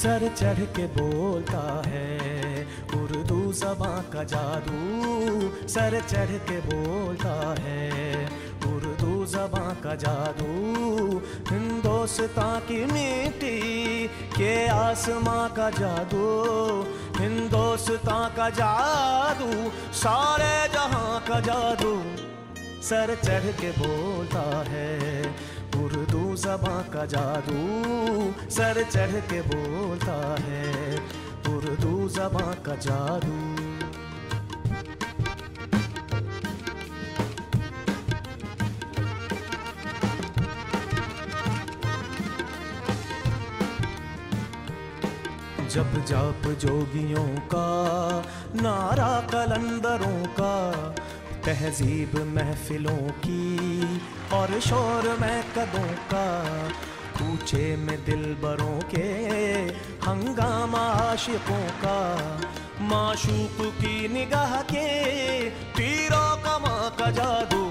Sir चढ़ के बोलता है, उर्दू जबां का जादू। सर चढ़ के बोलता है, उर्दू जबां का जादू। हिंदुस्तान की मिट्टी के आसमां का जादू, हिंदुस्तान का जादू, सारे जहाँ का जादू। सर चढ़ के बोलता है जबां का जादू सर चढ़ के बोलता है, उर्दू जबां का जादू। जब जाप जोगियों का, नारा कलंदरों का तहजीब महफिलों की और शोर में कदों का पूछे में दिल बरों के हंगामा आशिकों का। माशूक की निगाह के तीरों का कमा का जादू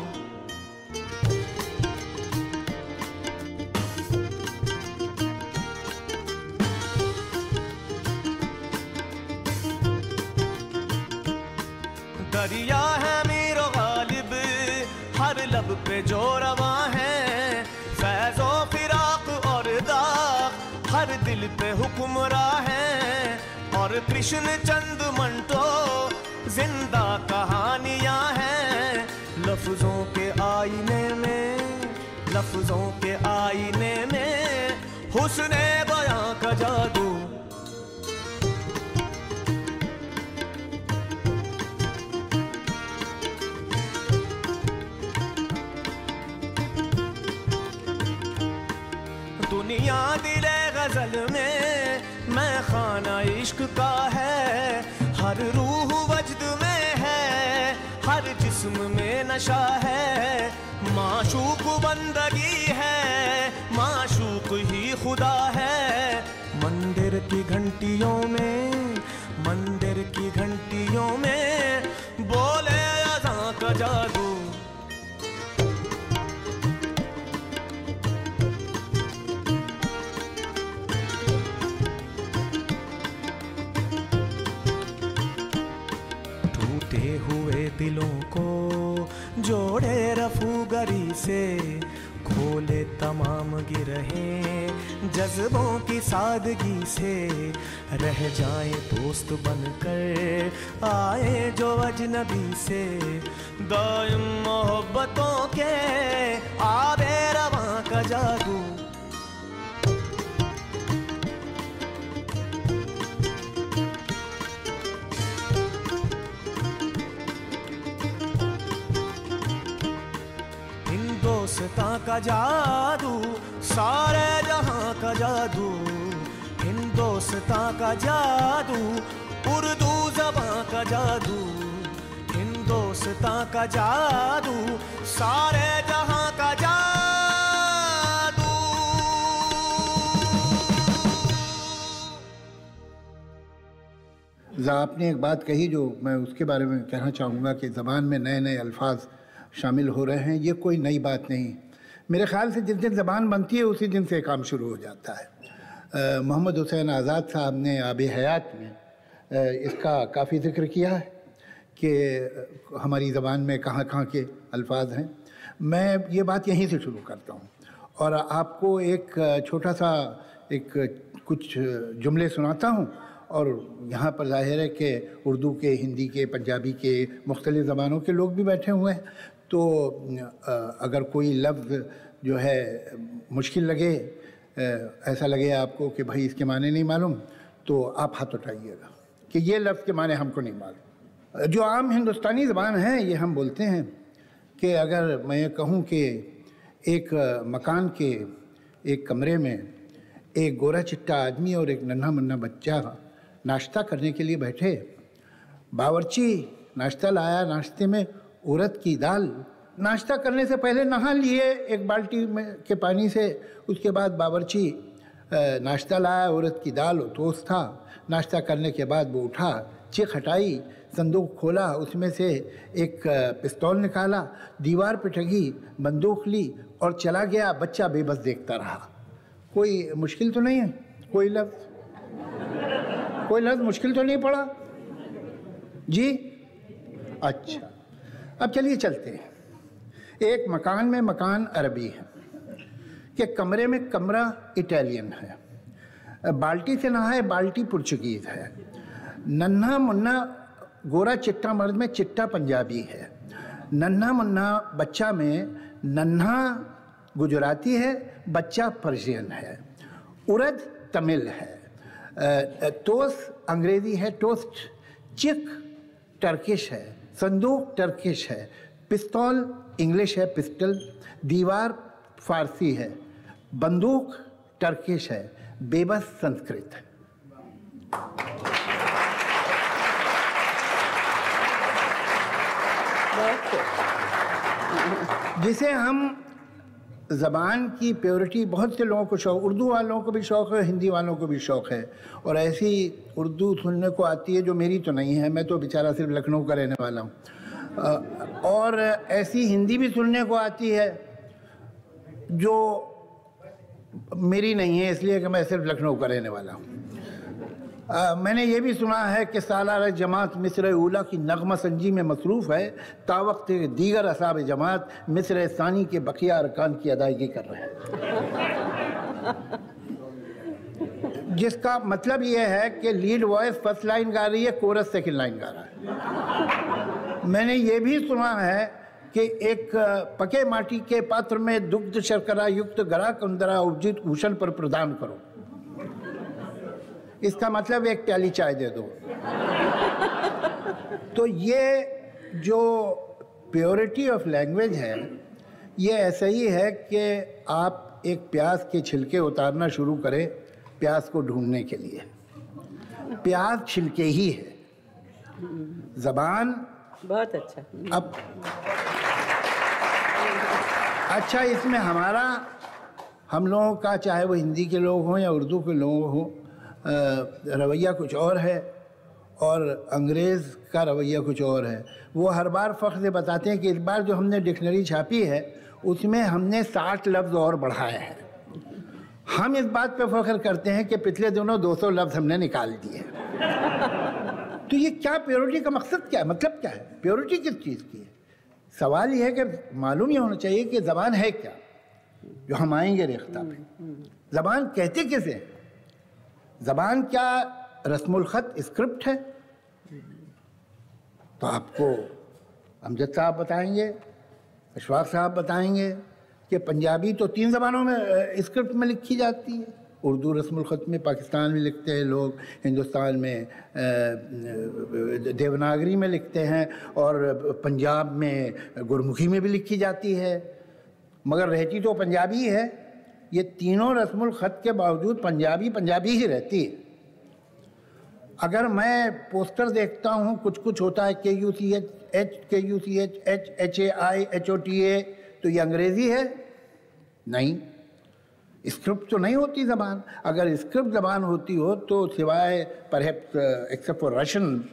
कृष्ण चंद मंटो ज़िंदा कहानियाँ हैं। लफ्जों के आईने में, लफ्जों के आईने में, हुसने बयां का जादू। दुनिया दिले गज़ल में मैं खाना इश्क का है। हर रूह वजद में है, हर जिस्म में नशा है। माशूक बंदगी है, माशूक ही खुदा है। मंदिर की घंटियों में, मंदिर की घंटियों में बोले अजा का जादू टूटे हुए दिलों को जोड़े रफू गरी से खोले तमाम गिरहे जज्बों की सादगी से रह जाए दोस्त बनकर, आए जो अजनबी से। दायम मोहब्बतों के का जादू, सारे जहाँ का जादू, हिंदुस्तान का जादू, उर्दू जबां का जादू, हिंदुस्तान का जादू, सारे जहाँ का जादू। आपने एक बात कही जो मैं उसके बारे में कहना चाहूँगा कि ज़बान में नए नए अल्फाज शामिल हो रहे हैं। ये कोई नई बात नहीं। मेरे ख्याल से जिस दिन ज़बान बनती है उसी दिन से काम शुरू हो जाता है। मोहम्मद हुसैन आज़ाद साहब ने आब हयात में अ, इसका काफ़ी ज़िक्र किया है कि हमारी ज़बान में कहाँ कहाँ के अल्फाज हैं। मैं ये बात यहीं से शुरू करता हूँ और आपको एक छोटा सा एक कुछ जुमले सुनाता हूँ और यहाँ पर ज़ाहिर है कि उर्दू के हिंदी के पंजाबी के मुख्तलिफ़ ज़बानों के लोग भी बैठे हुए हैं। तो अगर कोई लफ्ज़ जो है, मुश्किल लगे ऐसा लगे आपको कि भाई इसके माने नहीं मालूम तो आप हाथ उठाइएगा कि ये लफ्ज़ के माने हमको नहीं मालूम। जो आम हिंदुस्तानी ज़बान है, ये हम बोलते हैं कि अगर मैं कहूँ कि एक मकान के एक कमरे में एक गोरा चिट्टा आदमी और एक नन्हा मुन्ना बच्चा नाश्ता करने के लिए बैठे, बावर्ची नाश्ता लाया, नाश्ते में उड़द की दाल नाश्ता करने से पहले नहा लिए, एक बाल्टी में के पानी से, उसके बाद बावर्ची नाश्ता लाया उड़द की दाल और टोस्ट था। नाश्ता करने के बाद वो उठा चिक हटाई, संदूक खोला, उसमें से एक पिस्तौल निकाला, दीवार पे ठगी, बंदूक ली और चला गया। बच्चा बेबस देखता रहा। कोई मुश्किल तो नहीं है? कोई लफ्ज़? कोई लफ्ज़ मुश्किल तो नहीं पड़ा? जी? अच्छा। अब चलिए चलते हैं। एक मकान में मकान अरबी है। कि कमरे में कमरा इटालियन है। बाल्टी से नहाए बाल्टी पुर्तगीज़ है। नन्हा मुन्ना गोरा चिट्टा मर्द में चिट्टा पंजाबी है। नन्हा मुन्ना बच्चा में नन्हा गुजराती है, बच्चा पर्शियन है। उर्द तमिल है। टोस्ट अंग्रेज़ी है, टोस्ट चिक टर्किश है। संदूक टर्किश है पिस्तौल इंग्लिश है पिस्टल दीवार फारसी है बंदूक टर्किश है बेबस संस्कृत। है जिसे हम ज़बान की प्योरिटी बहुत से लोगों को शौक, उर्दू वालों को भी शौक़ है, हिंदी वालों को भी शौक़ है। और ऐसी उर्दू सुनने को आती है जो मेरी तो नहीं है, मैं तो बेचारा सिर्फ़ लखनऊ का रहने वाला हूँ। और ऐसी हिंदी भी सुनने को आती है जो मेरी नहीं है, इसलिए कि मैं सिर्फ़ लखनऊ का रहने वाला हूँ। मैंने ये भी सुना है कि सालार जमात मिस्र उला की नगमा संजी में मसरूफ़ है। तावक्त दीगर असाब जमात मिस्र सानी के बकिया अरकान की अदायगी कर रहे हैं। जिसका मतलब ये है कि लीड वॉइस फ़र्स्ट लाइन गा रही है, कोरस सेकंड लाइन गा रहा है। मैंने ये भी सुना है कि एक पके माटी के पात्र में दुग्ध शर्करा युक्त गरा कुंदरा उजित भूषण पर प्रदान करो। इसका मतलब एक प्याली चाय दे दो। तो ये जो प्योरिटी ऑफ़ लैंग्वेज है ये ऐसा ही है कि आप एक प्याज के छिलके उतारना शुरू करें प्याज को ढूँढने के लिए। प्याज छिलके ही है। जबान बहुत अच्छा। अब अच्छा इसमें हमारा हम लोगों का चाहे वो हिंदी के लोग हों या उर्दू के लोग हों रवैया कुछ और है और अंग्रेज़ का रवैया कुछ और है। वो हर बार फ़ख्र से बताते हैं कि इस बार जो हमने डिक्शनरी छापी है, उसमें हमने साठ लफ्ज़ और बढ़ाए हैं। हम इस बात पे फ़ख्र करते हैं कि पिछले दिनों 200 लफ्ज़ हमने निकाल दिए। तो ये क्या प्योरिटी का मकसद क्या है? मतलब क्या है? प्योरिटी किस चीज़ की है? सवाल ये है कि मालूम ये होना चाहिए कि ज़बान है क्या? जो हम आएँगे रेख्ता पे। ज़बान कहते किसे ज़बान क्या रस्मुलख़त स्क्रिप्ट है? तो आपको अमजद साहब बताएँगे, अशफाक साहब बताएँगे कि पंजाबी तो तीन ज़बानों में स्क्रिप्ट में लिखी जाती है। उर्दू रस्मुलख़त में, पाकिस्तान में लिखते हैं लोग, हिंदुस्तान में देवनागरी में लिखते हैं और पंजाब में गुरमुखी में भी लिखी जाती है। मगर रहती तो पंजाबी है। ये तीनों रस्मुल ख़त के बावजूद पंजाबी पंजाबी ही रहती है। अगर मैं पोस्टर देखता हूँ कुछ कुछ होता है K U C H H K U C H H H A I H O T A तो ये अंग्रेज़ी है? नहीं। स्क्रिप्ट तो नहीं होती ज़बान। अगर स्क्रिप्ट ज़बान होती हो तो सिवाय perhaps except for Russian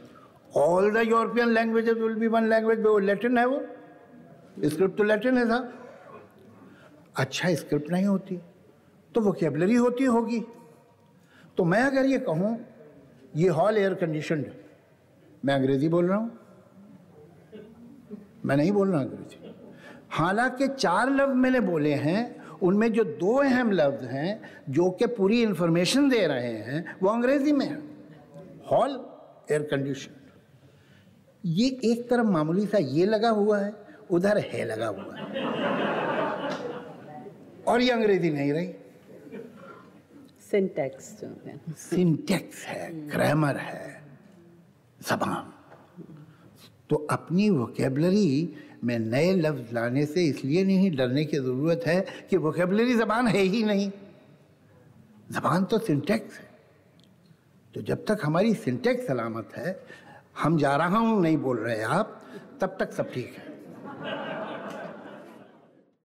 all the European languages will be one language वो लेटिन है वो। स्क्रिप्ट तो लेटिन है साहब अच्छा स्क्रिप्ट नहीं होती तो वोकेबलरी होती होगी। तो मैं अगर ये कहूँ, ये हॉल एयर कंडीशन मैं अंग्रेज़ी बोल रहा हूँ? मैं नहीं बोल रहा अंग्रेज़ी। हालाँकि चार लफ्ज़ मैंने बोले हैं, उनमें जो दो अहम लफ्ज़ हैं, जो कि पूरी इंफॉर्मेशन दे रहे हैं, वो अंग्रेज़ी में है। हॉल एयर कंडीशन ये एक तरफ़ मामूली सा ये लगा हुआ है, उधर है लगा हुआ है। और ये अंग्रेज़ी नहीं रही? सिंटेक्स सिंटेक्स है। ग्रामर है जबान। तो अपनी वोकेबलरी में नए लफ्ज़ लाने से इसलिए नहीं डरने की ज़रूरत है कि वोकेबलरी ज़बान है ही नहीं। ज़बान तो सिंटेक्स है। तो जब तक हमारी सिंटेक्स सलामत है हम जा रहा हूँ नहीं बोल रहे आप तब तक सब ठीक है।